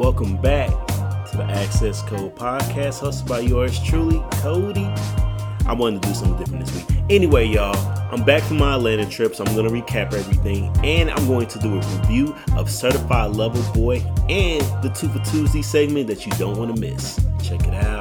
Welcome back to the Access Code podcast, hosted by yours truly, Cody. I wanted to do something different this week. Anyway, y'all, I'm back from my Atlanta trip, so I'm going to recap everything, and I'm going to do a review of Certified Lover Boy and the Two for Tuesday segment that you don't want to miss. Check it out.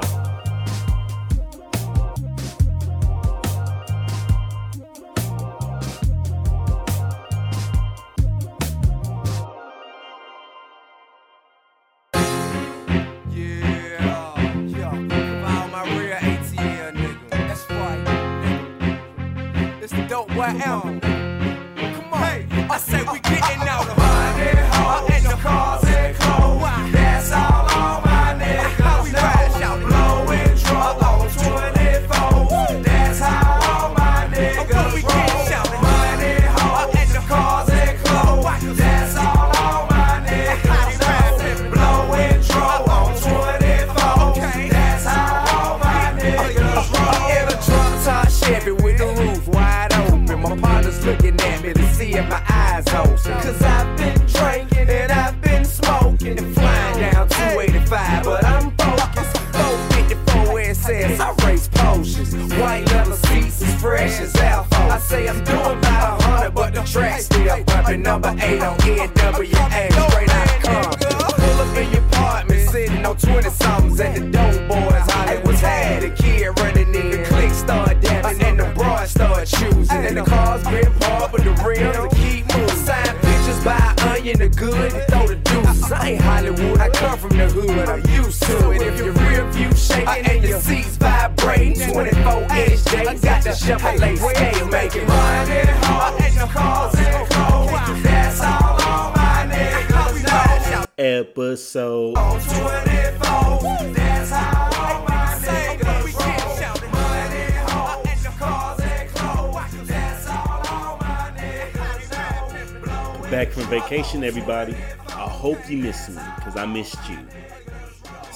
If my eyes open. Cause I've been drinking and I've been smoking and flying down 285. But I'm focused. 454 and says I race potions. White leather seats as fresh as alpha. I say I'm doing about a hundred, but the track still bumping. Number eight on NWA, from the hood. I'm used to it. If your rear view shaking and your seats vibrating, 24 inch J's got the Chevrolet scale making money. Hard and the cars and clothes. That's all on my niggas know. Episode 24, that's how all my niggas roll. Money, hard and the cars and clothes. That's all on my niggas know. back from vacation, everybody. I hope you missed me because I missed you.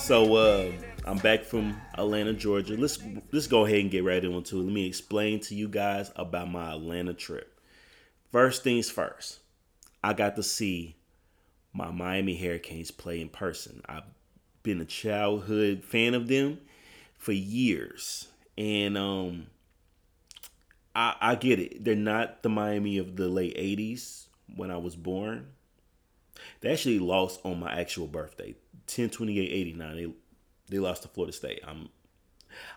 So uh, I'm back from Atlanta, Georgia. Let's let's go ahead and get right into it. Let me explain to you guys about my Atlanta trip. First things first, I got to see my Miami Hurricanes play in person. I've been a childhood fan of them for years, and um, I, I get it. They're not the Miami of the late '80s when I was born. They actually lost on my actual birthday, 10 28 89. They they lost to Florida State. I'm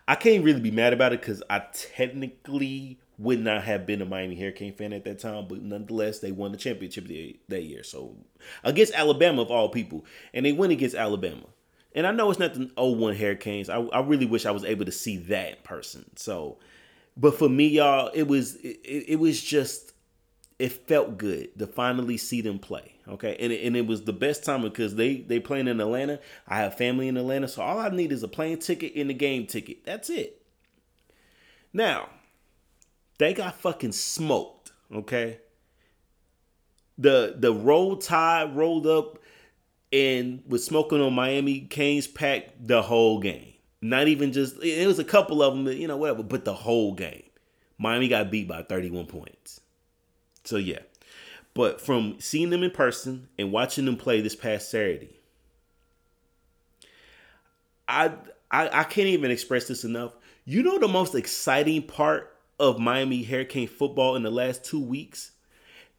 I can't really be mad about it because I technically would not have been a Miami Hurricane fan at that time, but nonetheless, they won the championship that- that year. So against Alabama of all people, and they went against Alabama. And I know it's not the 01 Hurricanes. I, I really wish I was able to see that person. So, but for me, y'all, it was it, it was just it felt good to finally see them play. Okay, and it, and it was the best time because they they playing in Atlanta. I have family in Atlanta, so all I need is a plane ticket and a game ticket. That's it. Now, they got fucking smoked. Okay, the the roll tide rolled up and was smoking on Miami Canes pack the whole game. Not even just it was a couple of them, you know, whatever, but the whole game. Miami got beat by 31 points. So yeah. But from seeing them in person and watching them play this past Saturday, I I, I can't even express this enough. You know the most exciting part of Miami Hurricane football in the last two weeks?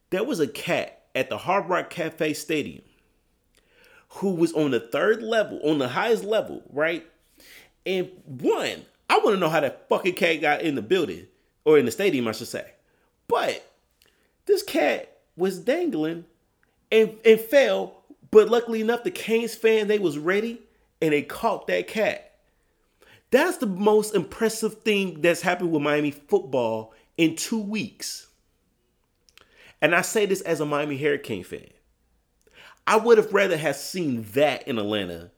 There was a cat at the Hard Rock Cafe Stadium who was on the third level, on the highest level, right? And one, I want to know how that fucking cat got in the building or in the stadium, I should say. But this cat was dangling and, and fell. But luckily enough, the Canes fan they was ready and they caught that cat. That's the most impressive thing that's happened with Miami football in two weeks. And I say this as a Miami Hurricane fan. I would have rather have seen that in Atlanta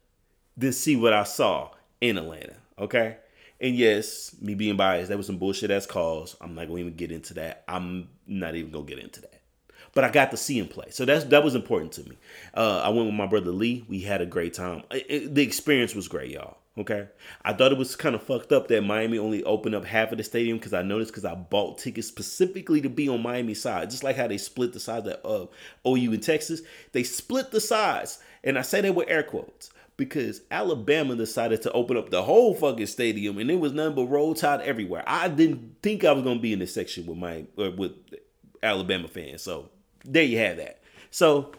than see what I saw in Atlanta. Okay. And yes, me being biased, that was some bullshit ass calls. I'm not gonna even get into that. I'm not even gonna get into that. But I got to see him play, so that's that was important to me. Uh, I went with my brother Lee. We had a great time. It- it- the experience was great, y'all. Okay, I thought it was kind of fucked up that Miami only opened up half of the stadium because I noticed because I bought tickets specifically to be on Miami side, just like how they split the sides of uh, OU in Texas. They split the sides, and I say that with air quotes because Alabama decided to open up the whole fucking stadium, and it was nothing but roll tide everywhere. I didn't think I was gonna be in this section with my uh, with Alabama fans, so there you have that. So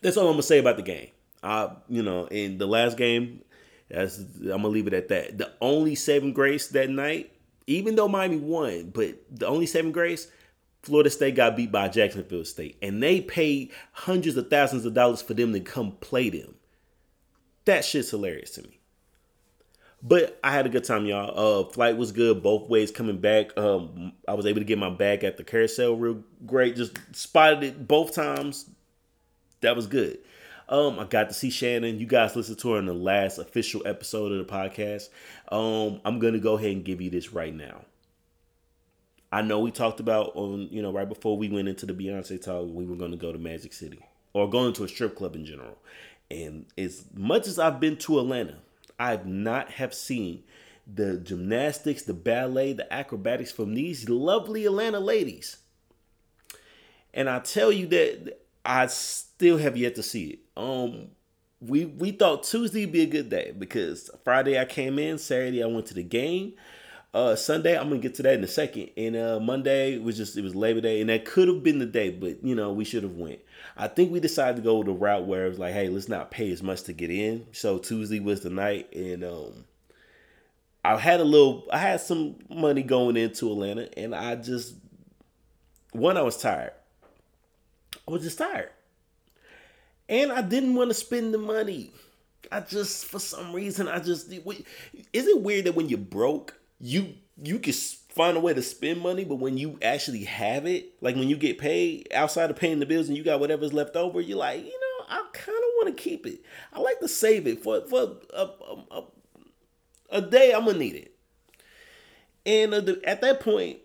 that's all I'm gonna say about the game. I, you know, in the last game, that's I'm gonna leave it at that. The only saving grace that night, even though Miami won, but the only saving grace, Florida State got beat by Jacksonville State, and they paid hundreds of thousands of dollars for them to come play them. That shit's hilarious to me. But I had a good time, y'all. Uh, flight was good both ways coming back. Um, I was able to get my bag at the carousel real great. Just spotted it both times. That was good. Um, I got to see Shannon. You guys listened to her in the last official episode of the podcast. Um, I'm gonna go ahead and give you this right now. I know we talked about on you know right before we went into the Beyonce talk, we were gonna go to Magic City or going to a strip club in general. And as much as I've been to Atlanta, I've not have seen the gymnastics, the ballet, the acrobatics from these lovely Atlanta ladies. And I tell you that I still have yet to see it. Um, we we thought Tuesday would be a good day because Friday I came in, Saturday I went to the game. Uh, Sunday I'm gonna get to that in a second, and uh, Monday was just it was Labor Day, and that could have been the day, but you know we should have went. I think we decided to go the route where it was like, hey, let's not pay as much to get in. So Tuesday was the night, and um, I had a little, I had some money going into Atlanta, and I just one I was tired. I was just tired. And I didn't want to spend the money. I just, for some reason, I just, is it weird that when you're broke, you, you can find a way to spend money, but when you actually have it, like when you get paid outside of paying the bills and you got whatever's left over, you're like, you know, I kind of want to keep it. I like to save it for, for a, a, a, day I'm to need it. And uh, at that point,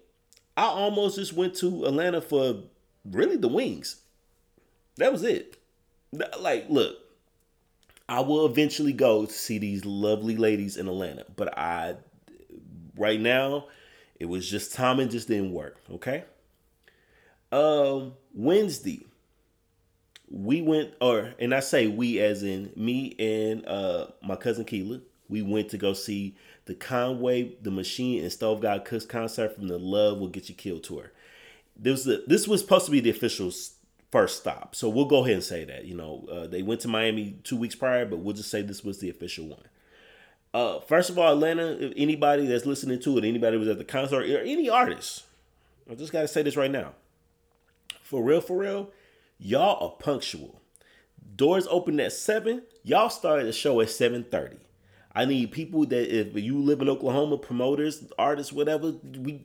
I almost just went to Atlanta for really the wings. That was it. Like, look, I will eventually go to see these lovely ladies in Atlanta, but I, right now, it was just timing just didn't work. Okay. Um, Wednesday, we went, or and I say we as in me and uh my cousin Keela. We went to go see the Conway, the Machine, and Stove God Cooks concert from the Love Will Get You Killed tour. This was this was supposed to be the official first stop. So we'll go ahead and say that. You know, uh, they went to Miami two weeks prior, but we'll just say this was the official one. Uh, first of all, Atlanta, if anybody that's listening to it, anybody was at the concert, or any artist, I just got to say this right now. For real, for real, y'all are punctual. Doors open at 7. Y'all started the show at 7.30. I need people that if you live in Oklahoma, promoters, artists, whatever, we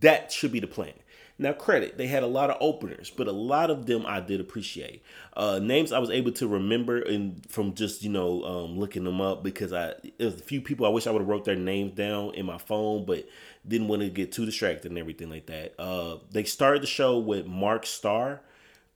that should be the plan. Now, credit, they had a lot of openers, but a lot of them I did appreciate. Uh, names I was able to remember and from just, you know, um, looking them up because I, there's a few people I wish I would have wrote their names down in my phone, but didn't want to get too distracted and everything like that. Uh, they started the show with Mark Starr.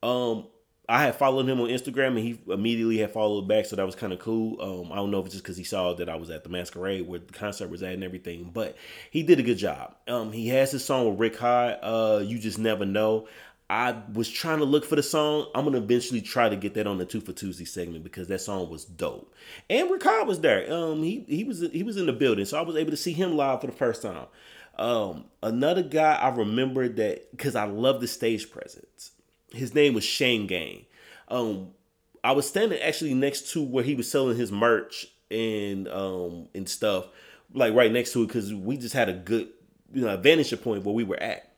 Um, I had followed him on Instagram and he immediately had followed back, so that was kind of cool. Um, I don't know if it's just because he saw that I was at the masquerade where the concert was at and everything, but he did a good job. Um, he has his song with Rick Hyde, uh, You Just Never Know. I was trying to look for the song. I'm gonna eventually try to get that on the Two for Tuesday segment because that song was dope. And Rick was there. Um, he he was he was in the building, so I was able to see him live for the first time. Um, another guy I remember that because I love the stage presence his name was Shane Gang. Um, I was standing actually next to where he was selling his merch and um and stuff, like right next to it, because we just had a good you know vantage point where we were at,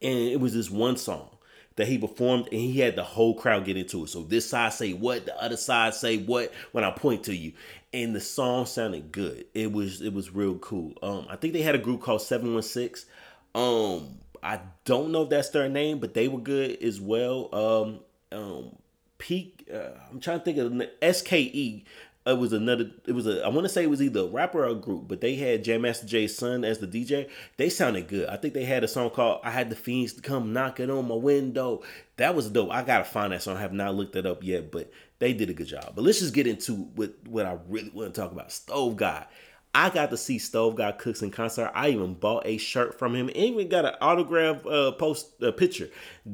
and it was this one song that he performed and he had the whole crowd get into it. So this side say what, the other side say what when I point to you. And the song sounded good. It was it was real cool. Um I think they had a group called 716. Um I don't know if that's their name, but they were good as well. Um, um, Peak. Uh, I'm trying to think of SKE. It was another. It was a. I want to say it was either a rapper or a group, but they had Jam Master Jay's son as the DJ. They sounded good. I think they had a song called "I Had the Fiends Come Knocking on My Window." That was dope. I gotta find that song. I have not looked it up yet, but They did a good job. But let's just get into what what I really want to talk about. Stove God. I got to see Stove God Cooks in concert. I even bought a shirt from him and even got an autograph uh, post uh, picture.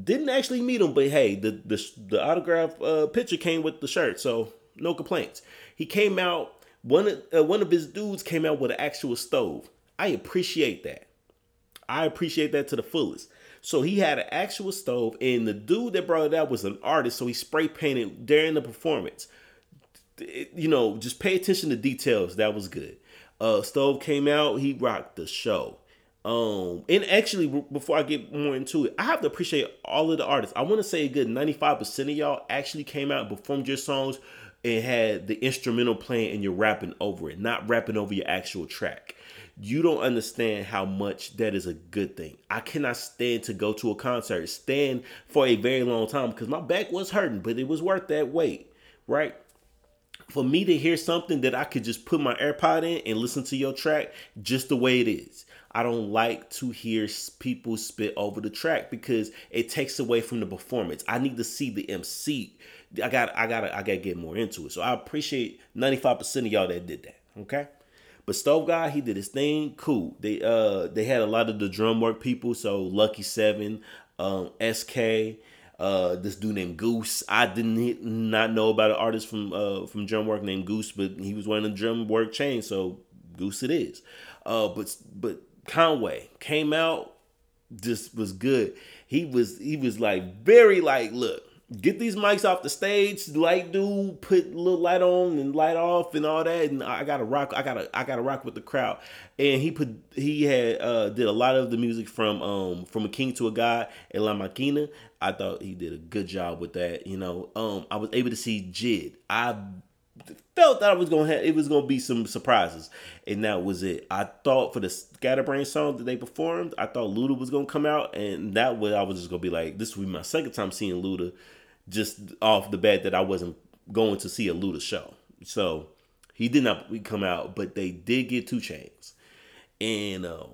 Didn't actually meet him, but hey, the the, the autograph uh, picture came with the shirt, so no complaints. He came out. One of uh, one of his dudes came out with an actual stove. I appreciate that. I appreciate that to the fullest. So he had an actual stove, and the dude that brought it out was an artist, so he spray painted during the performance. You know, just pay attention to details. That was good. Uh, stove came out, he rocked the show. Um, and actually, before I get more into it, I have to appreciate all of the artists. I want to say a good ninety-five percent of y'all actually came out and performed your songs and had the instrumental playing and you're rapping over it, not rapping over your actual track you don't understand how much that is a good thing. I cannot stand to go to a concert, stand for a very long time because my back was hurting, but it was worth that wait, right? For me to hear something that I could just put my AirPod in and listen to your track just the way it is. I don't like to hear people spit over the track because it takes away from the performance. I need to see the MC. I got I got I got to get more into it. So I appreciate 95% of y'all that did that, okay? But Stove Guy, he did his thing. Cool. They uh they had a lot of the Drumwork people. So Lucky Seven, um, SK, uh, this dude named Goose. I didn't not know about an artist from uh from Drumwork named Goose, but he was wearing a Drumwork chain, so Goose it is. Uh, but but Conway came out just was good. He was he was like very like look get these mics off the stage light dude put a little light on and light off and all that and I gotta rock I gotta I gotta rock with the crowd. And he put he had uh did a lot of the music from um from a king to a god and La Maquina I thought he did a good job with that you know. Um I was able to see Jid. I felt that I was gonna have it was gonna be some surprises, and that was it. I thought for the Scatterbrain song that they performed, I thought Luda was gonna come out, and that was I was just gonna be like, this will be my second time seeing Luda, just off the bat that I wasn't going to see a Luda show. So he did not come out, but they did get 2 Chainz, and uh,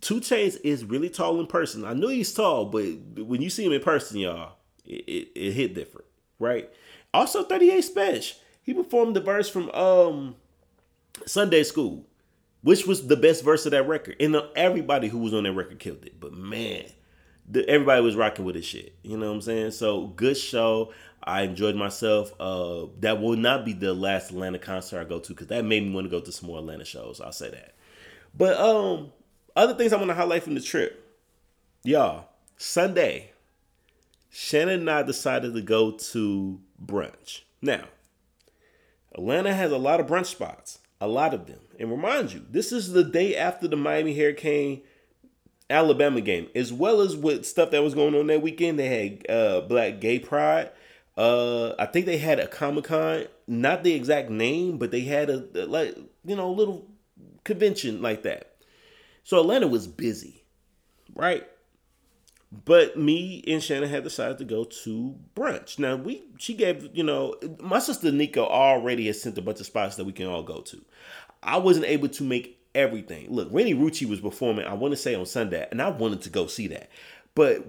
2 Chainz is really tall in person. I know he's tall, but when you see him in person, y'all, it, it, it hit different, right? Also, 38 Spesh. He performed the verse from um Sunday School, which was the best verse of that record. And uh, everybody who was on that record killed it. But man, everybody was rocking with his shit. You know what I'm saying? So good show. I enjoyed myself. Uh, that will not be the last Atlanta concert I go to because that made me want to go to some more Atlanta shows. I'll say that. But um, other things I want to highlight from the trip, y'all. Sunday, Shannon and I decided to go to brunch. Now, Atlanta has a lot of brunch spots, a lot of them. And remind you, this is the day after the Miami Hurricane Alabama game, as well as with stuff that was going on that weekend. They had uh, Black Gay Pride. Uh, I think they had a Comic Con, not the exact name, but they had a a, like you know little convention like that. So Atlanta was busy, right? But me and Shannon had decided to go to brunch. Now we she gave, you know, my sister Nico already has sent a bunch of spots that we can all go to. I wasn't able to make everything. Look, Renni Rucci was performing, I want to say on Sunday, and I wanted to go see that. But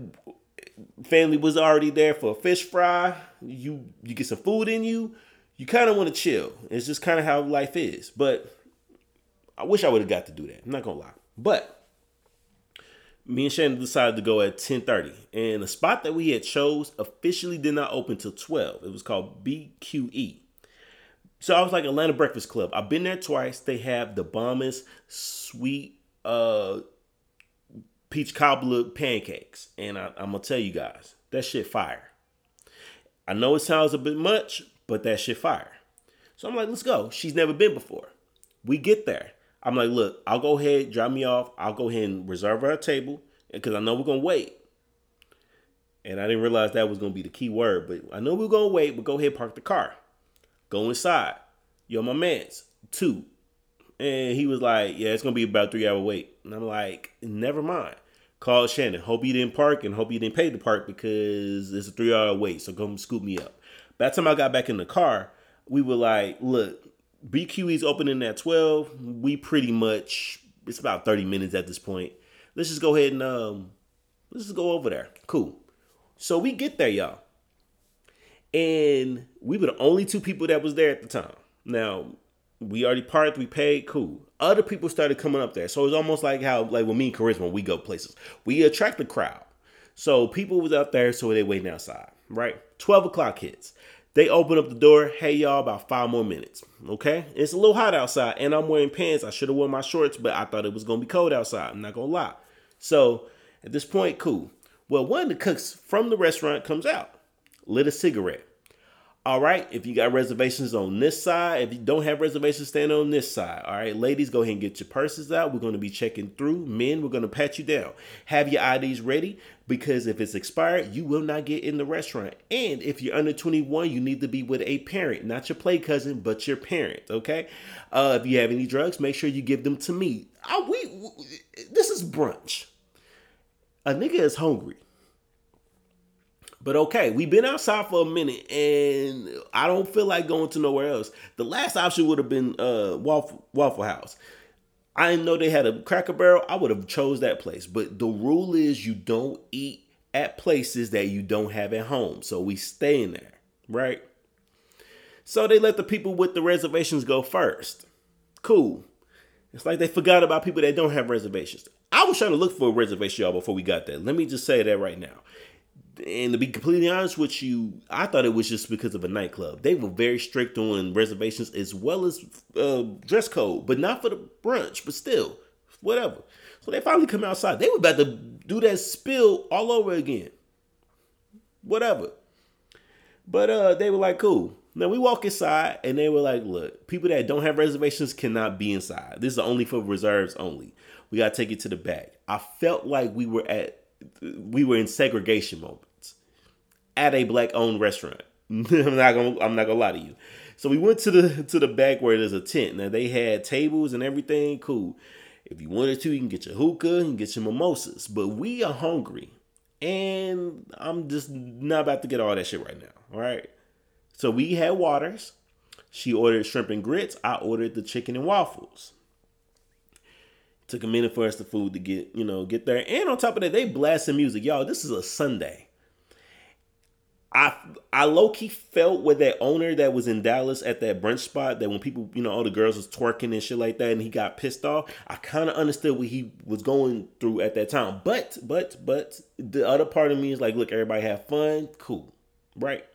family was already there for a fish fry. You you get some food in you. You kind of want to chill. It's just kind of how life is. But I wish I would have got to do that. I'm not gonna lie. But me and Shannon decided to go at 10:30, and the spot that we had chose officially did not open till 12. It was called BQE. So I was like Atlanta Breakfast Club. I've been there twice. They have the bombest sweet uh peach cobbler pancakes, and I, I'm gonna tell you guys that shit fire. I know it sounds a bit much, but that shit fire. So I'm like, let's go. She's never been before. We get there. I'm like, look, I'll go ahead, drop me off. I'll go ahead and reserve a table because I know we're gonna wait. And I didn't realize that was gonna be the key word, but I know we're gonna wait. But go ahead, park the car, go inside. Yo, my man's two, and he was like, yeah, it's gonna be about three hour wait. And I'm like, never mind. Call Shannon. Hope you didn't park and hope you didn't pay to park because it's a three hour wait. So come scoop me up. By the time I got back in the car, we were like, look, BQE's opening at 12. We pretty much, it's about 30 minutes at this point. Let's just go ahead and um let's just go over there. Cool. So we get there, y'all. And we were the only two people that was there at the time. Now we already parked, we paid, cool. Other people started coming up there, so it's almost like how like with me and Charisma, we go places, we attract the crowd. So people was up there, so they waiting outside. Right, twelve o'clock hits. They open up the door. Hey y'all, about five more minutes. Okay, it's a little hot outside, and I'm wearing pants. I should have worn my shorts, but I thought it was gonna be cold outside. I'm not gonna lie. So at this point, cool. Well, one of the cooks from the restaurant comes out, lit a cigarette. All right, if you got reservations on this side, if you don't have reservations, stand on this side. All right, ladies, go ahead and get your purses out. We're going to be checking through. Men, we're going to pat you down. Have your IDs ready because if it's expired, you will not get in the restaurant. And if you're under 21, you need to be with a parent, not your play cousin, but your parent. Okay. Uh, if you have any drugs, make sure you give them to me. I, we, this is brunch. A nigga is hungry. But okay, we've been outside for a minute, and I don't feel like going to nowhere else. The last option would have been uh, Waffle Waffle House. I didn't know they had a Cracker Barrel. I would have chose that place. But the rule is you don't eat at places that you don't have at home. So we stay in there, right? So they let the people with the reservations go first. Cool. It's like they forgot about people that don't have reservations. I was trying to look for a reservation, y'all, before we got there. Let me just say that right now and to be completely honest with you, I thought it was just because of a nightclub. They were very strict on reservations as well as uh, dress code, but not for the brunch, but still, whatever. So they finally come outside. They were about to do that spill all over again. Whatever. But uh, they were like, cool. Now we walk inside and they were like, look, people that don't have reservations cannot be inside. This is only for reserves only. We gotta take it to the back. I felt like we were at we were in segregation moments at a black owned restaurant. I'm not gonna I'm not gonna lie to you. So we went to the to the back where there's a tent. Now they had tables and everything. Cool. If you wanted to, you can get your hookah, can get your mimosas. But we are hungry. And I'm just not about to get all that shit right now. All right. So we had waters. She ordered shrimp and grits. I ordered the chicken and waffles. Took a minute for us the food to get, you know, get there. And on top of that, they blasting music. Y'all, this is a Sunday. I I low key felt with that owner that was in Dallas at that brunch spot that when people, you know, all the girls was twerking and shit like that, and he got pissed off. I kind of understood what he was going through at that time. But but but the other part of me is like, look, everybody have fun, cool, right?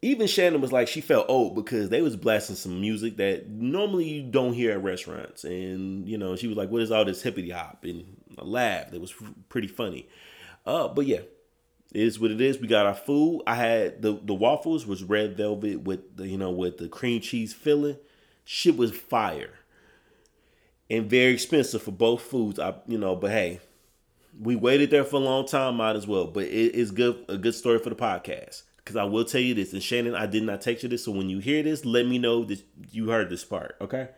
even Shannon was like she felt old because they was blasting some music that normally you don't hear at restaurants, and you know she was like, "What is all this hippity hop?" And I laughed. It was pretty funny. Uh, but yeah, it is what it is. We got our food. I had the the waffles was red velvet with the you know with the cream cheese filling. Shit was fire, and very expensive for both foods. I you know, but hey, we waited there for a long time. Might as well. But it is good a good story for the podcast. Because I will tell you this, and Shannon, I did not text you this, so when you hear this, let me know that you heard this part, okay?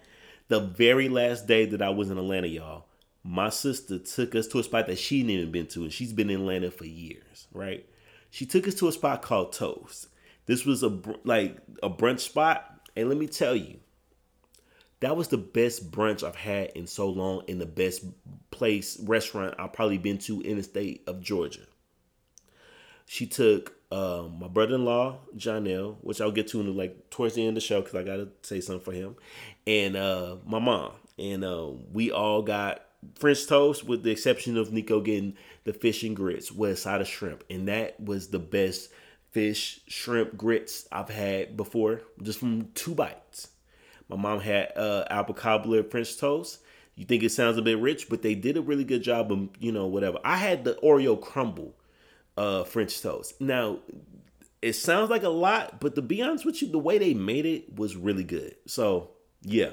The very last day that I was in Atlanta, y'all, my sister took us to a spot that she didn't even been to, and she's been in Atlanta for years, right? She took us to a spot called Toast. This was a like a brunch spot, and let me tell you, that was the best brunch I've had in so long, and the best place restaurant I've probably been to in the state of Georgia. She took um, my brother-in-law Janelle, which I'll get to in like towards the end of the show because I gotta say something for him, and uh, my mom, and uh, we all got French toast with the exception of Nico getting the fish and grits with a side of shrimp, and that was the best fish shrimp grits I've had before, just from two bites. My mom had uh, cobbler French toast. You think it sounds a bit rich, but they did a really good job of you know whatever. I had the Oreo crumble uh, French toast. Now, it sounds like a lot, but to be honest with you, the way they made it was really good. So, yeah,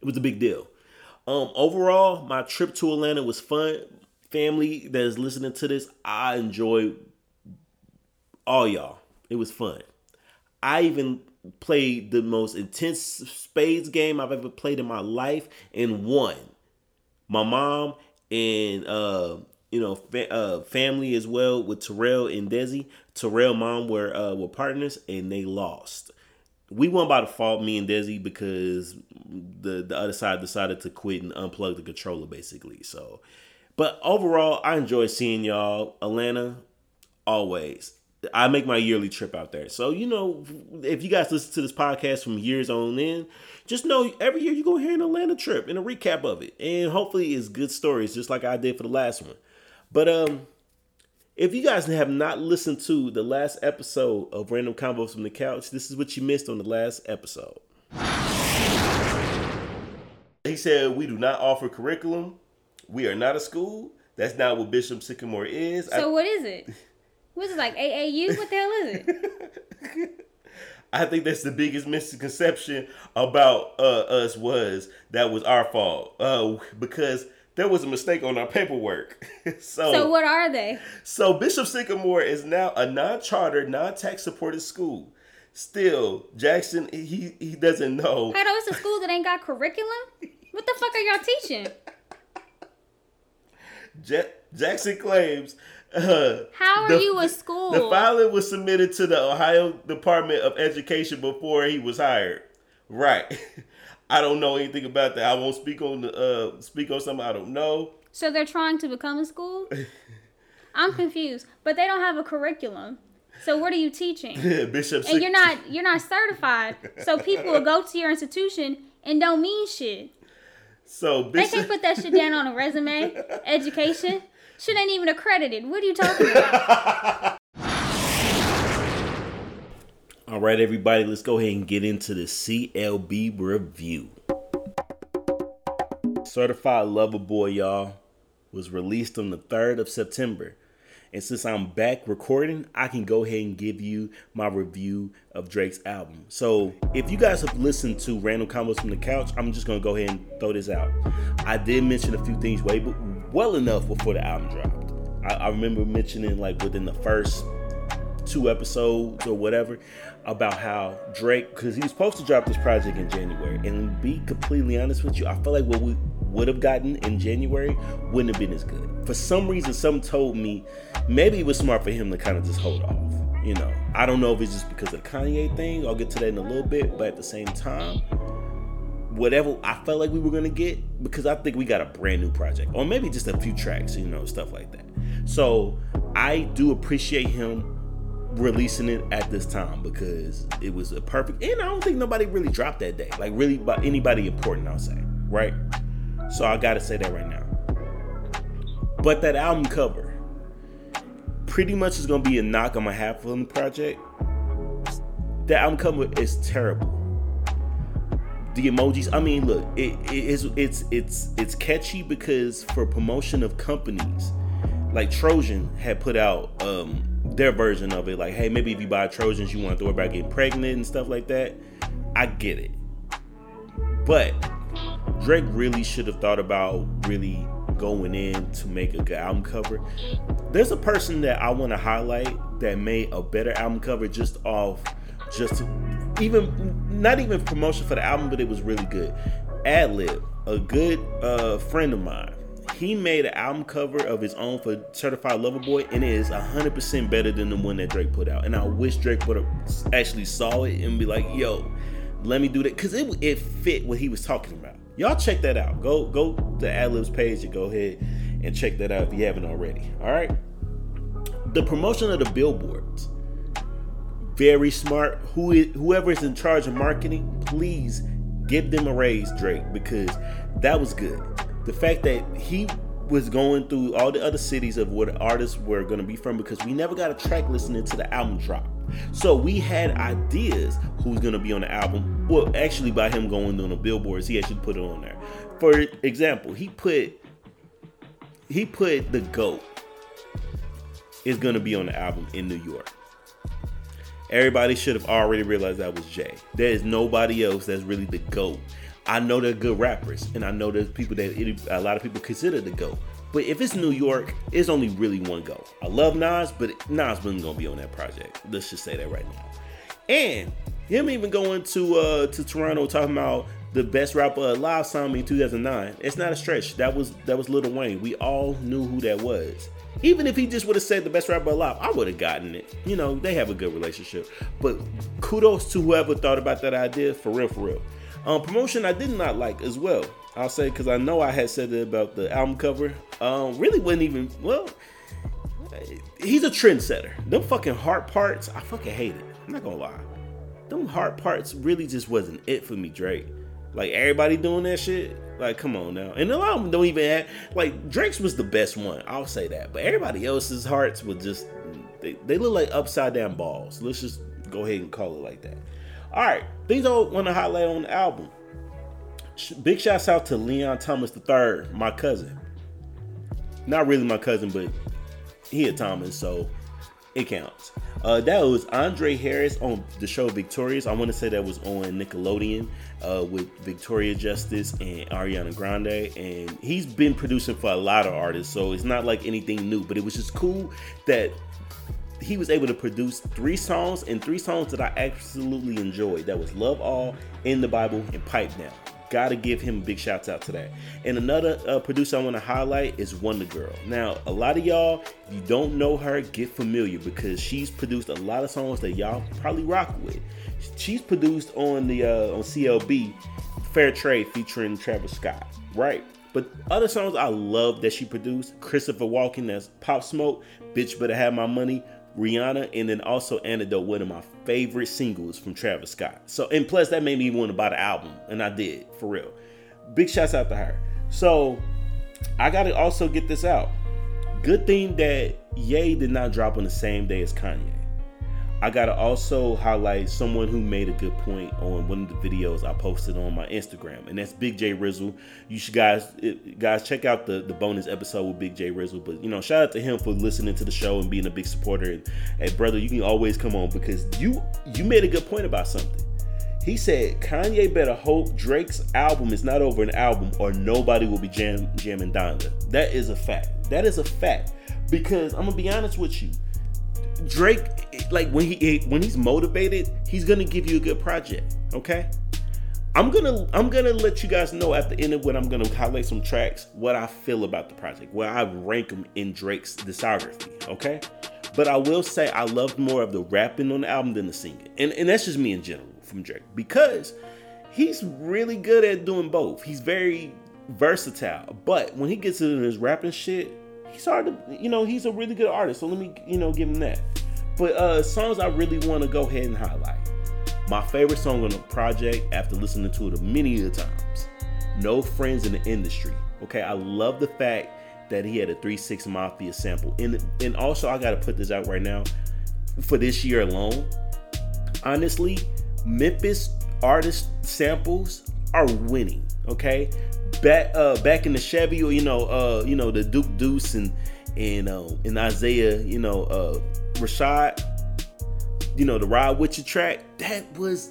it was a big deal. Um, overall, my trip to Atlanta was fun. Family that is listening to this, I enjoy all y'all. It was fun. I even played the most intense spades game I've ever played in my life and won. My mom and uh, you know, fa- uh, family as well with Terrell and Desi. Terrell mom were uh, were partners and they lost. We won by default, me and Desi, because the the other side decided to quit and unplug the controller, basically. So, but overall, I enjoy seeing y'all. Atlanta, always. I make my yearly trip out there. So you know, if you guys listen to this podcast from years on in, just know every year you go here an Atlanta trip and a recap of it, and hopefully it's good stories, just like I did for the last one. But um, if you guys have not listened to the last episode of Random Combos from the Couch, this is what you missed on the last episode. He said we do not offer curriculum. We are not a school. That's not what Bishop Sycamore is. So what is it? What's it like AAU? What the hell is it? I think that's the biggest misconception about uh, us was that was our fault uh, because there was a mistake on our paperwork. so, So what are they? so Bishop Sycamore is now a non-charter, non-tax supported school. Still, Jackson he he doesn't know. How though it's a school that ain't got curriculum? What the fuck are y'all teaching? Ja- Jackson claims. Uh, How are the- you a school? The filing was submitted to the Ohio Department of Education before he was hired. Right. I don't know anything about that. I won't speak on the uh speak on something I don't know. So they're trying to become a school? I'm confused. But they don't have a curriculum. So what are you teaching? Bishop And you're not you're not certified. So people will go to your institution and don't mean shit. So They can't put that shit down on a resume. Education. Shit ain't even accredited. What are you talking about? All right, everybody, let's go ahead and get into the CLB review. Certified Lover Boy, y'all, was released on the 3rd of September. And since I'm back recording, I can go ahead and give you my review of Drake's album. So, if you guys have listened to Random Combos from the Couch, I'm just gonna go ahead and throw this out. I did mention a few things way but well enough before the album dropped. I, I remember mentioning like within the first two episodes or whatever about how Drake, because he was supposed to drop this project in January. And be completely honest with you, I feel like what we would have gotten in January wouldn't have been as good. For some reason, some told me maybe it was smart for him to kind of just hold off. You know, I don't know if it's just because of the Kanye thing. I'll get to that in a little bit, but at the same time, whatever I felt like we were gonna get, because I think we got a brand new project, or maybe just a few tracks, you know, stuff like that. So I do appreciate him releasing it at this time because it was a perfect and I don't think nobody really dropped that day. Like really by anybody important, I'll say. Right? So I gotta say that right now. But that album cover pretty much is gonna be a knock on my half on the project. That album cover is terrible. The emojis, I mean, look, it, it is it's it's it's catchy because for promotion of companies, like Trojan had put out um their version of it. Like, hey, maybe if you buy Trojans, you want to throw about getting pregnant and stuff like that. I get it. But Drake really should have thought about really going in to make a good album cover. There's a person that I want to highlight that made a better album cover just off just even not even promotion for the album, but it was really good. Adlib, a good uh, friend of mine, he made an album cover of his own for Certified Lover Boy, and it is 100% better than the one that Drake put out. And I wish Drake would have actually saw it and be like, yo, let me do that. Because it, it fit what he was talking about. Y'all check that out. Go go to Adlib's page and go ahead and check that out if you haven't already. All right. The promotion of the billboards. Very smart. Who is, whoever is in charge of marketing, please give them a raise, Drake, because that was good the fact that he was going through all the other cities of where the artists were going to be from because we never got a track listening to the album drop. So we had ideas who's going to be on the album. Well, actually, by him going on the billboards, he actually put it on there. For example, he put he put the goat is going to be on the album in New York. Everybody should have already realized that was Jay. There is nobody else that's really the goat. I know they're good rappers, and I know there's people that it, a lot of people consider the GOAT. But if it's New York, it's only really one GOAT. I love Nas, but Nas wasn't gonna be on that project. Let's just say that right now. And him even going to uh to Toronto talking about the best rapper alive signed me in 2009. It's not a stretch. That was that was Lil Wayne. We all knew who that was. Even if he just would have said the best rapper alive, I would have gotten it. You know, they have a good relationship. But kudos to whoever thought about that idea. For real, for real. Um, promotion I did not like as well. I'll say because I know I had said it about the album cover. Um, really wasn't even well. he's a trendsetter. Them fucking heart parts, I fucking hate it. I'm not gonna lie. Them heart parts really just wasn't it for me, Drake. Like everybody doing that shit. Like, come on now. And a lot of them don't even have like Drake's was the best one. I'll say that. But everybody else's hearts were just they, they look like upside down balls. Let's just go ahead and call it like that. All right, things I want to highlight on the album. Big shouts out to Leon Thomas III, my cousin. Not really my cousin, but he a Thomas, so it counts. Uh, that was Andre Harris on the show Victorious. I want to say that was on Nickelodeon uh, with Victoria Justice and Ariana Grande. And he's been producing for a lot of artists, so it's not like anything new, but it was just cool that he was able to produce three songs and three songs that I absolutely enjoyed. That was Love All, In the Bible, and Pipe Down. Gotta give him a big shout out to that. And another uh, producer I want to highlight is WondaGurl. Now, a lot of y'all, if you don't know her, get familiar because she's produced a lot of songs that y'all probably rock with. She's produced on the uh, on CLB Fair Trade featuring Travis Scott, right? But other songs I love that she produced, Christopher Walken, that's Pop Smoke, Bitch Better Have My Money, Rihanna, and then also Antidote, one of my favorite singles from Travis Scott. So, and plus that made me want to buy the album, and I did for real. Big shouts out to her. So, I got to also get this out. Good thing that Ye did not drop on the same day as Kanye. I gotta also highlight someone who made a good point on one of the videos I posted on my Instagram, and that's Big J Rizzle. You should guys guys check out the, the bonus episode with Big J Rizzle. But you know, shout out to him for listening to the show and being a big supporter. And hey, brother, you can always come on because you you made a good point about something. He said Kanye better hope Drake's album is not over an album or nobody will be jam, jamming Donda. That is a fact. That is a fact. Because I'm gonna be honest with you Drake, like when he when he's motivated, he's gonna give you a good project. Okay. I'm gonna I'm gonna let you guys know at the end of what I'm gonna highlight some tracks what I feel about the project, where I rank them in Drake's discography. Okay. But I will say I loved more of the rapping on the album than the singing. And and that's just me in general from Drake. Because he's really good at doing both. He's very versatile. But when he gets into his rapping shit, he's hard to you know he's a really good artist so let me you know give him that. But uh songs i really want to go ahead and highlight. My favorite song on the project after listening to it many of the times no friends in the industry. Okay i love the fact that he had a 3-6 mafia sample. And and also i gotta put this out right now for this year alone honestly memphis artist samples are winning okay back uh back in the Chevy or you know uh you know the Duke Deuce and and uh, and Isaiah you know uh Rashad you know the ride with you track that was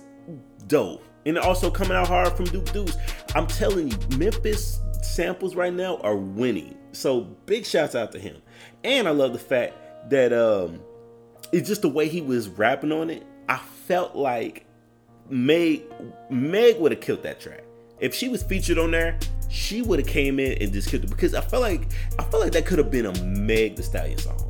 dope. And also coming out hard from Duke Deuce. I'm telling you Memphis samples right now are winning. So big shouts out to him. And I love the fact that um it's just the way he was rapping on it I felt like Meg Meg would have killed that track. If she was featured on there, she would have came in and just killed it because I felt like I felt like that could have been a Meg the Stallion song.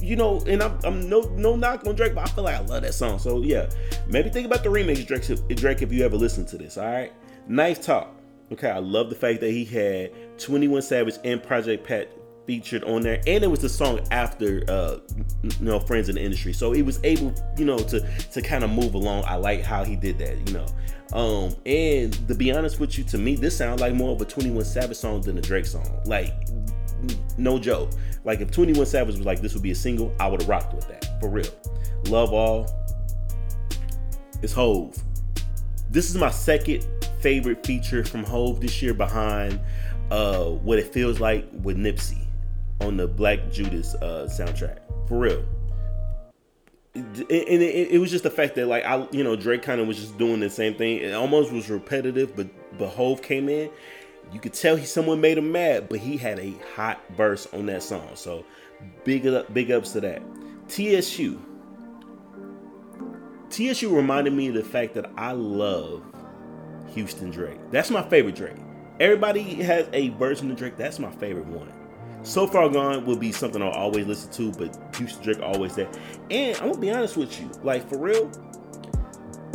You know, and I'm, I'm no no knock on Drake, but I feel like I love that song. So yeah, maybe think about the remix, Drake. Drake, if you ever listen to this, all right. Nice talk. Okay, I love the fact that he had 21 Savage and Project Pat featured on there, and it was the song after uh, you know friends in the industry, so he was able you know to to kind of move along. I like how he did that, you know. Um, and to be honest with you, to me, this sounds like more of a 21 Savage song than a Drake song. Like, no joke. Like, if 21 Savage was like, this would be a single, I would have rocked with that. For real. Love All. It's Hove. This is my second favorite feature from Hove this year behind uh, What It Feels Like with Nipsey on the Black Judas uh, soundtrack. For real and it, it, was just the fact that like I you know Drake kind of was just doing the same thing. It almost was repetitive, but but Hove came in. You could tell he someone made him mad, but he had a hot verse on that song. So big up, big ups to that. TSU. TSU reminded me of the fact that I love Houston Drake. That's my favorite Drake. Everybody has a version of Drake. That's my favorite one. So Far Gone will be something I'll always listen to, but Houston Drake always there. And I'm gonna be honest with you, like for real,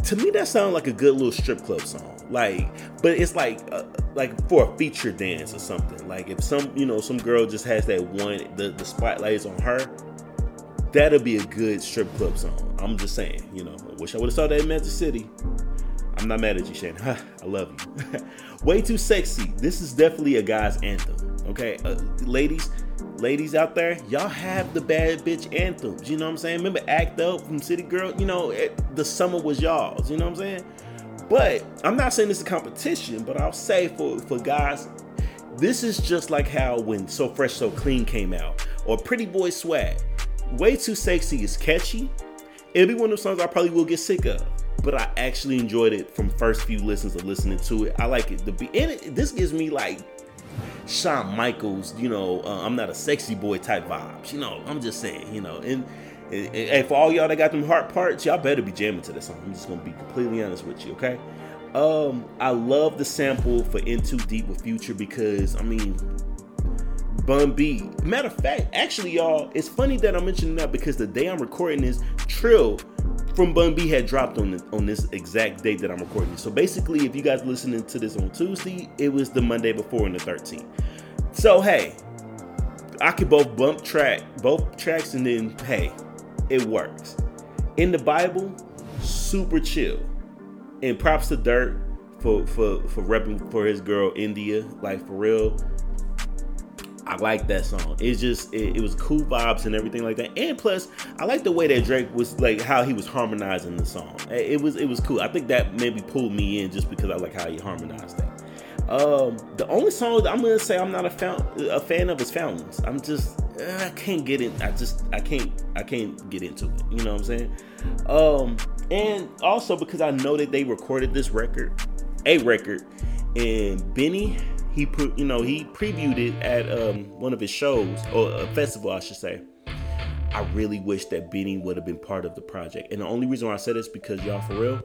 to me that sounds like a good little strip club song. Like, but it's like uh, like for a feature dance or something. Like if some you know some girl just has that one the the spotlight is on her, that'll be a good strip club song. I'm just saying. You know, I wish I would have saw that in Magic City. I'm not mad at you, Shane. I love you. Way too sexy. This is definitely a guy's anthem. Okay, uh, ladies, ladies out there, y'all have the bad bitch anthems. You know what I'm saying? Remember Act Up from City Girl? You know, it, the summer was y'all's. You know what I'm saying? But I'm not saying this is a competition, but I'll say for for guys, this is just like how when So Fresh So Clean came out or Pretty Boy Swag. Way Too Sexy is catchy. It'll be one of those songs I probably will get sick of but I actually enjoyed it from first few listens of listening to it. I like it. The and it, this gives me like Shawn Michaels, you know, uh, I'm not a sexy boy type vibes. You know, I'm just saying, you know, and, and, and for all y'all that got them heart parts, y'all better be jamming to this song. I'm just gonna be completely honest with you, okay? Um, I love the sample for In Too Deep with Future because I mean, Bun B. Matter of fact, actually, y'all, it's funny that I'm mentioning that because the day I'm recording this, Trill from Bun B had dropped on this, on this exact date that I'm recording. this. So basically, if you guys listening to this on Tuesday, it was the Monday before on the 13th. So hey, I could both bump track both tracks and then hey, it works. In the Bible, super chill. And props to Durk for for for repping for his girl India, like for real. I like that song. It's just it, it, was cool vibes and everything like that. And plus, I like the way that Drake was like how he was harmonizing the song. It was it was cool. I think that maybe pulled me in just because I like how he harmonized that. Um, the only song I'm gonna say I'm not a fan a fan of is Fountains. I'm just I can't get in. I just I can't I can't get into it. You know what I'm saying? Um, and also because I know that they recorded this record, a record, and Benny he put you know he previewed it at um, one of his shows or a festival I should say. I really wish that Benny would have been part of the project, and the only reason why I said this because y'all for real,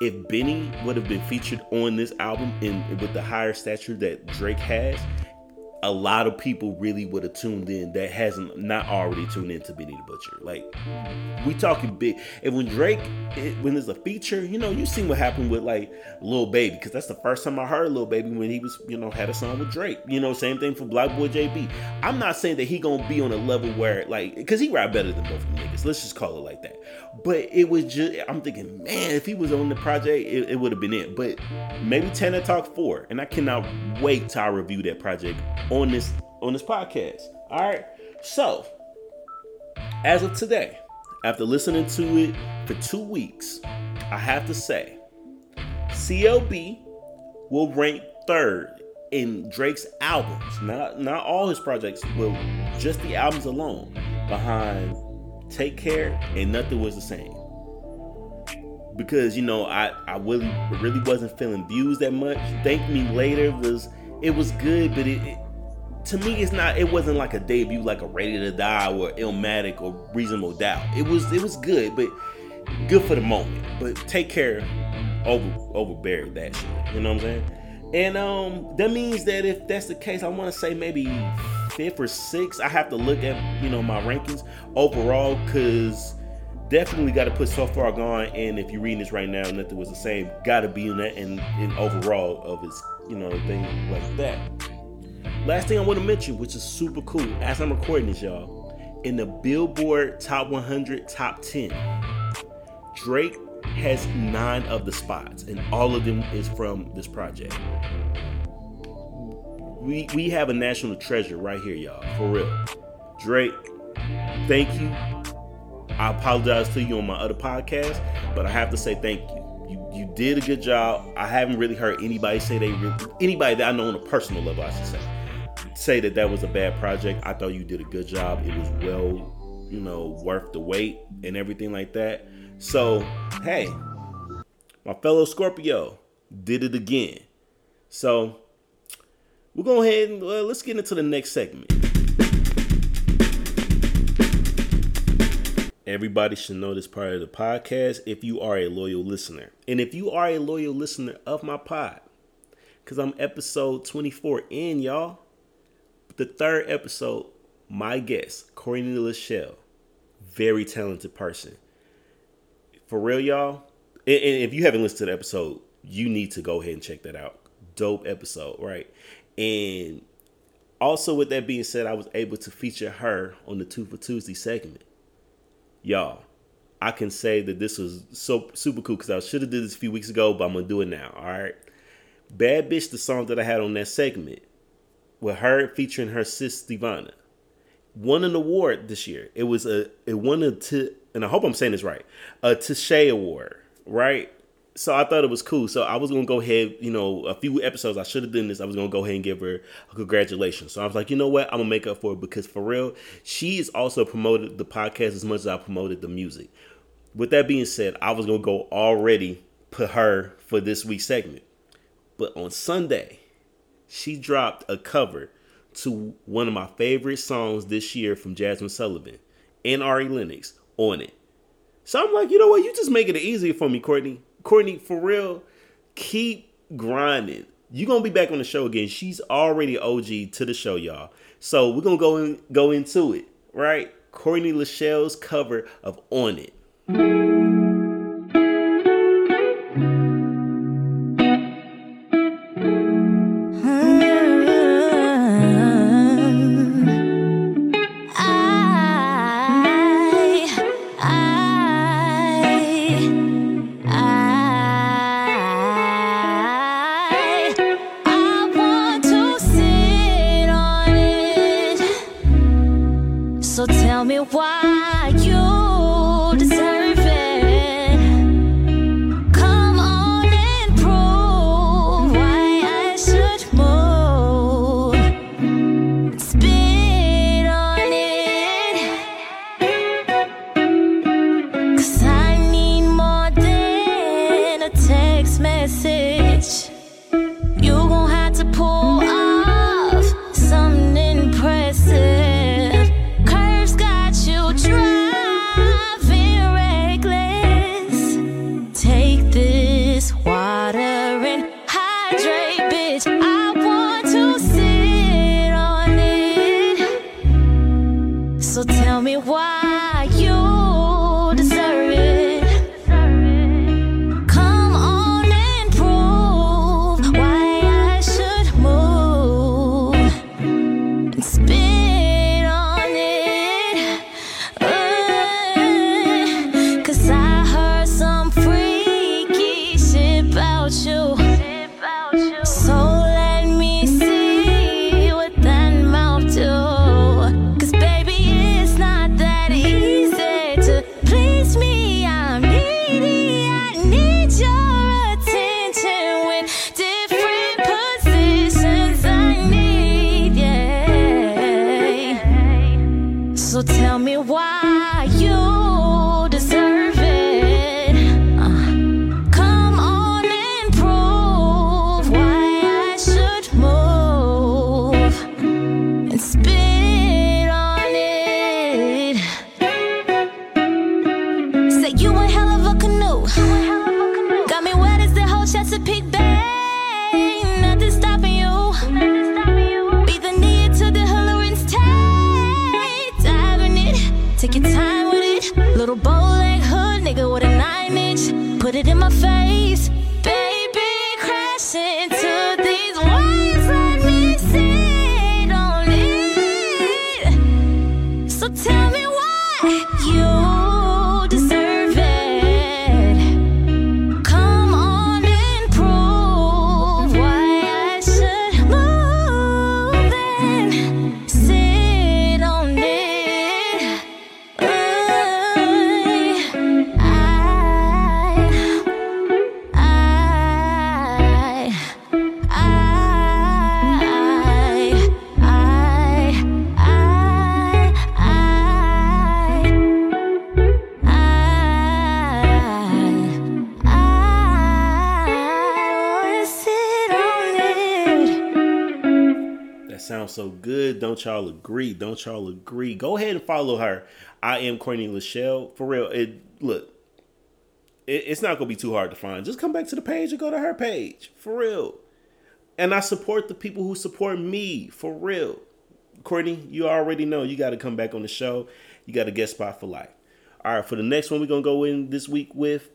if Benny would have been featured on this album in with the higher stature that Drake has, a lot of people really would have tuned in that hasn't not already tuned in to Benny the Butcher. Like we talking big. And when Drake, it, when there's a feature, you know, you seen what happened with like Lil Baby, because that's the first time I heard Lil Baby when he was, you know, had a song with Drake. You know, same thing for BlocBoy JB. I'm not saying that he gonna be on a level where like, because he rap better than both of them niggas. Let's just call it like that. But it was just, I'm thinking, man, if he was on the project, it, it would have been it. But maybe Tana Talk 4, and I cannot wait till I review that project on this on this podcast. All right. So, as of today, after listening to it for two weeks, I have to say, CLB will rank third in Drake's albums, not not all his projects, but just the albums alone, behind Take Care and Nothing Was the Same. Because you know, I I really really wasn't feeling views that much. Thank Me Later was it was good, but it, it to me, it's not. It wasn't like a debut, like a Ready to Die or Illmatic or Reasonable Doubt. It was. It was good, but good for the moment. But take care, over overbear that shit. You know what I'm saying? And um, that means that if that's the case, I want to say maybe fifth or sixth. I have to look at you know my rankings overall because definitely got to put so far gone. And if you're reading this right now, nothing was the same. Got to be in that and in overall of its you know thing like that. Last thing I want to mention, which is super cool, as I'm recording this, y'all, in the Billboard Top 100 Top 10, Drake has nine of the spots, and all of them is from this project. We we have a national treasure right here, y'all, for real. Drake, thank you. I apologize to you on my other podcast, but I have to say thank you. You you did a good job. I haven't really heard anybody say they really, anybody that I know on a personal level, I should say say that that was a bad project. I thought you did a good job. It was well, you know, worth the wait and everything like that. So, hey, my fellow Scorpio did it again. So, we're going ahead and uh, let's get into the next segment. Everybody should know this part of the podcast if you are a loyal listener. And if you are a loyal listener of my pod, because I'm episode 24 in, y'all. The third episode, my guest, Courtney Lachelle, very talented person. For real, y'all. And, if you haven't listened to the episode, you need to go ahead and check that out. Dope episode, right? And also, with that being said, I was able to feature her on the Two for Tuesday segment. Y'all, I can say that this was so super cool because I should have did this a few weeks ago, but I'm gonna do it now. All right, "Bad Bitch," the song that I had on that segment, with her featuring her sis Stevana, won an award this year. It was a it won a t and I hope I'm saying this right, a Tashay Award, right? So I thought it was cool. So I was gonna go ahead, you know, a few episodes I should have done this. I was gonna go ahead and give her a congratulations. So I was like, you know what, I'm gonna make up for it because for real, she has also promoted the podcast as much as I promoted the music. With that being said, I was gonna go already put her for this week's segment, but on Sunday, she dropped a cover to one of my favorite songs this year from Jazmine Sullivan and Ari Lennox on it. So I'm like, you know what? You just making it easier for me, Courtney. Courtney, for real, keep grinding. You're gonna be back on the show again. She's already OG to the show, y'all. So we're gonna go in, go into it, right? Courtney Lachelle's cover of On It. Why you so good. Don't y'all agree? Don't y'all agree? Go ahead and follow her. I am Courtney Lachelle. For real, it look, it, it's not gonna be too hard to find. Just come back to the page and go to her page. For real. And I support the people who support me. For real. Courtney, you already know you got to come back on the show. You got a guest spot for life. All right, for the next one, we're gonna go in this week with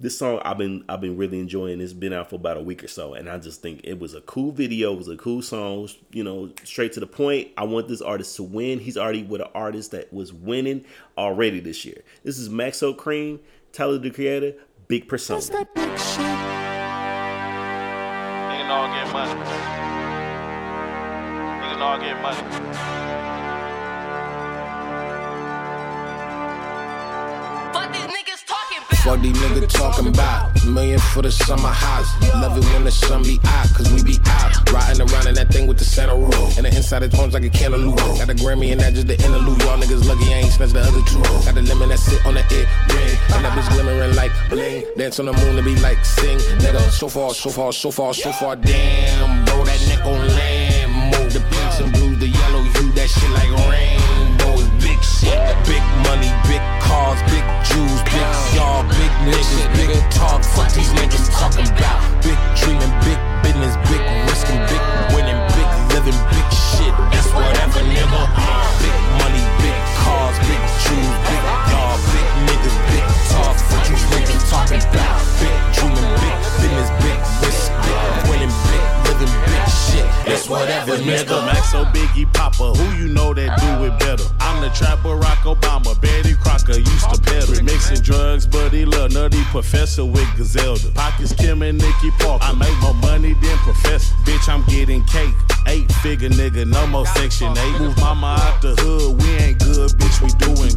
this song I've been I've been really enjoying. It's been out for about a week or so, and I just think it was a cool video. It was a cool song. You know, straight to the point. I want this artist to win. He's already with an artist that was winning already this year. This is Maxo Kream, Tyler the Creator, Big Persona. Nigga know I get money. Nigga know I get money. Fuck these niggas talking about million for the summer house. Love it when the sun be out, cause we be out. Riding around in that thing with the center roll. And the inside it turns like a cantaloupe. Got a Grammy and that just the interlude. Y'all niggas lucky I ain't snatched the other two. Got the lemon that sit on the ear ring. And that bitch glimmering like bling. Dance on the moon to be like sing. Nigga, so far, so far, so far, so far. Damn, bro, that neck on land. Professor with Gazelda. Pockets Kim and Nikki Parker. I make more money than professor. Bitch, I'm getting cake. Eight figure nigga, no more section eight. Move mama out the hood, we ain't good, bitch, we doing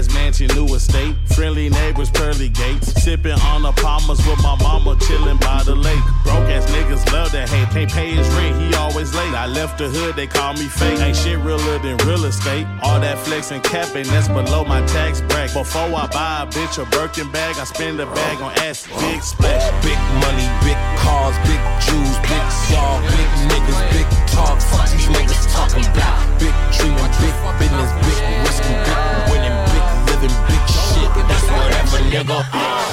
ass mansion, new estate. Friendly neighbors, pearly gates. Sipping on the palmers with my mama, chilling by the lake. Broke ass niggas love that hate. Can't pay his rent, he always late. I left the hood, they call me fake. Ain't shit realer than real estate. All that flex and capping, that's below my tax bracket. Before I buy a bitch a Birkin bag, I spend a bag on ass. Big splash. Big money, big cars, big Jews, big y'all, big niggas, big talk. Fuck these niggas talking about big dreaming, big business, big risking, big living, big shit. That's whatever, nigga.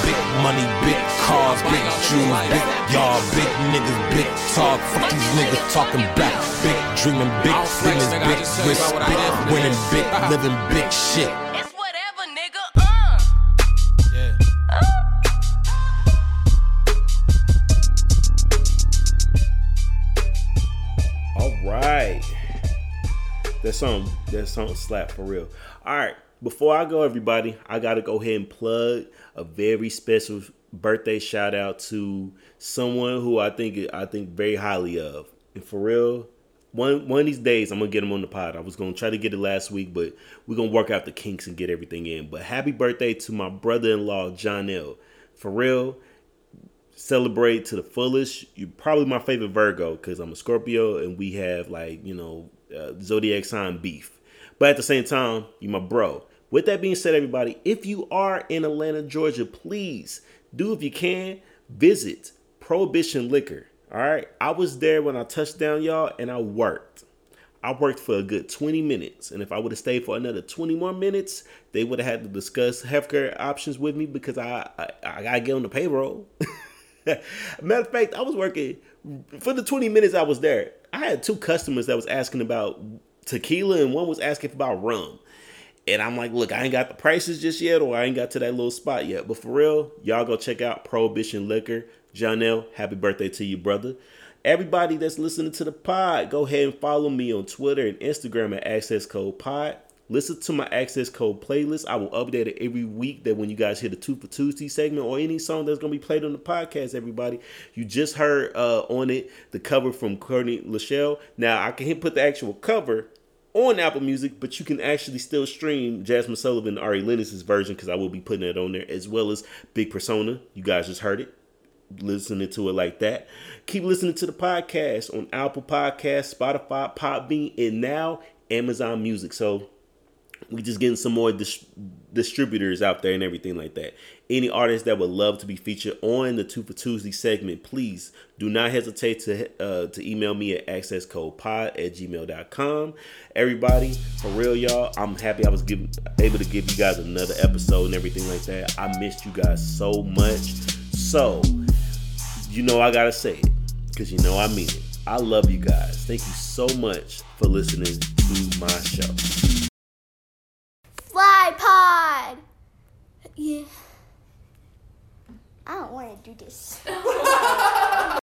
Big money, big cars, big Jews, big y'all, big niggas, big talk. Fuck these niggas talking about big dreaming, big business, big risk, big winning, big living, big shit. It's whatever, nigga. Uh. All right. That song, that song slap for real. All right. Before I go, everybody, I gotta go ahead and plug a very special birthday shout out to someone who I think I think very highly of. And for real, one one of these days I'm gonna get him on the pod. I was gonna try to get it last week, but we're gonna work out the kinks and get everything in. But happy birthday to my brother-in-law John L. For real, celebrate to the fullest. You're probably my favorite Virgo because I'm a Scorpio and we have like you know uh, zodiac sign beef. But at the same time, you my bro. With that being said, everybody, if you are in Atlanta, Georgia, please do if you can visit Prohibition Liquor. All right, I was there when I touched down, y'all, and I worked. I worked for a good 20 minutes. And if I would have stayed for another 20 more minutes, they would have had to discuss healthcare options with me because I I, I gotta get on the payroll. Matter of fact, I was working for the 20 minutes I was there. I had two customers that was asking about tequila and one was asking about rum. And I'm like, look, I ain't got the prices just yet, or I ain't got to that little spot yet. But for real, y'all go check out Prohibition Liquor. Janelle, happy birthday to you, brother. Everybody that's listening to the pod, go ahead and follow me on Twitter and Instagram at Access Code Pod. Listen to my Access Code playlist. I will update it every week that when you guys hear the Two for Tuesday segment or any song that's going to be played on the podcast, everybody. You just heard uh, on it the cover from Courtney Lachelle. Now, I can put the actual cover on Apple Music, but you can actually still stream Jazmine Sullivan Ari Lennox's version because I will be putting it on there as well as Big Persona. You guys just heard it. Listening to it like that. Keep listening to the podcast on Apple Podcasts, Spotify, Podbean, and now Amazon Music. So we just getting some more dis- distributors out there and everything like that. Any artists that would love to be featured on the Two for Tuesday segment, please do not hesitate to uh, to email me at accesscodepod at gmail.com. Everybody, for real, y'all, I'm happy I was given, able to give you guys another episode and everything like that. I missed you guys so much. So, you know I gotta say it, because you know I mean it. I love you guys. Thank you so much for listening to my show. Fly pod. Yeah. I don't want to do this.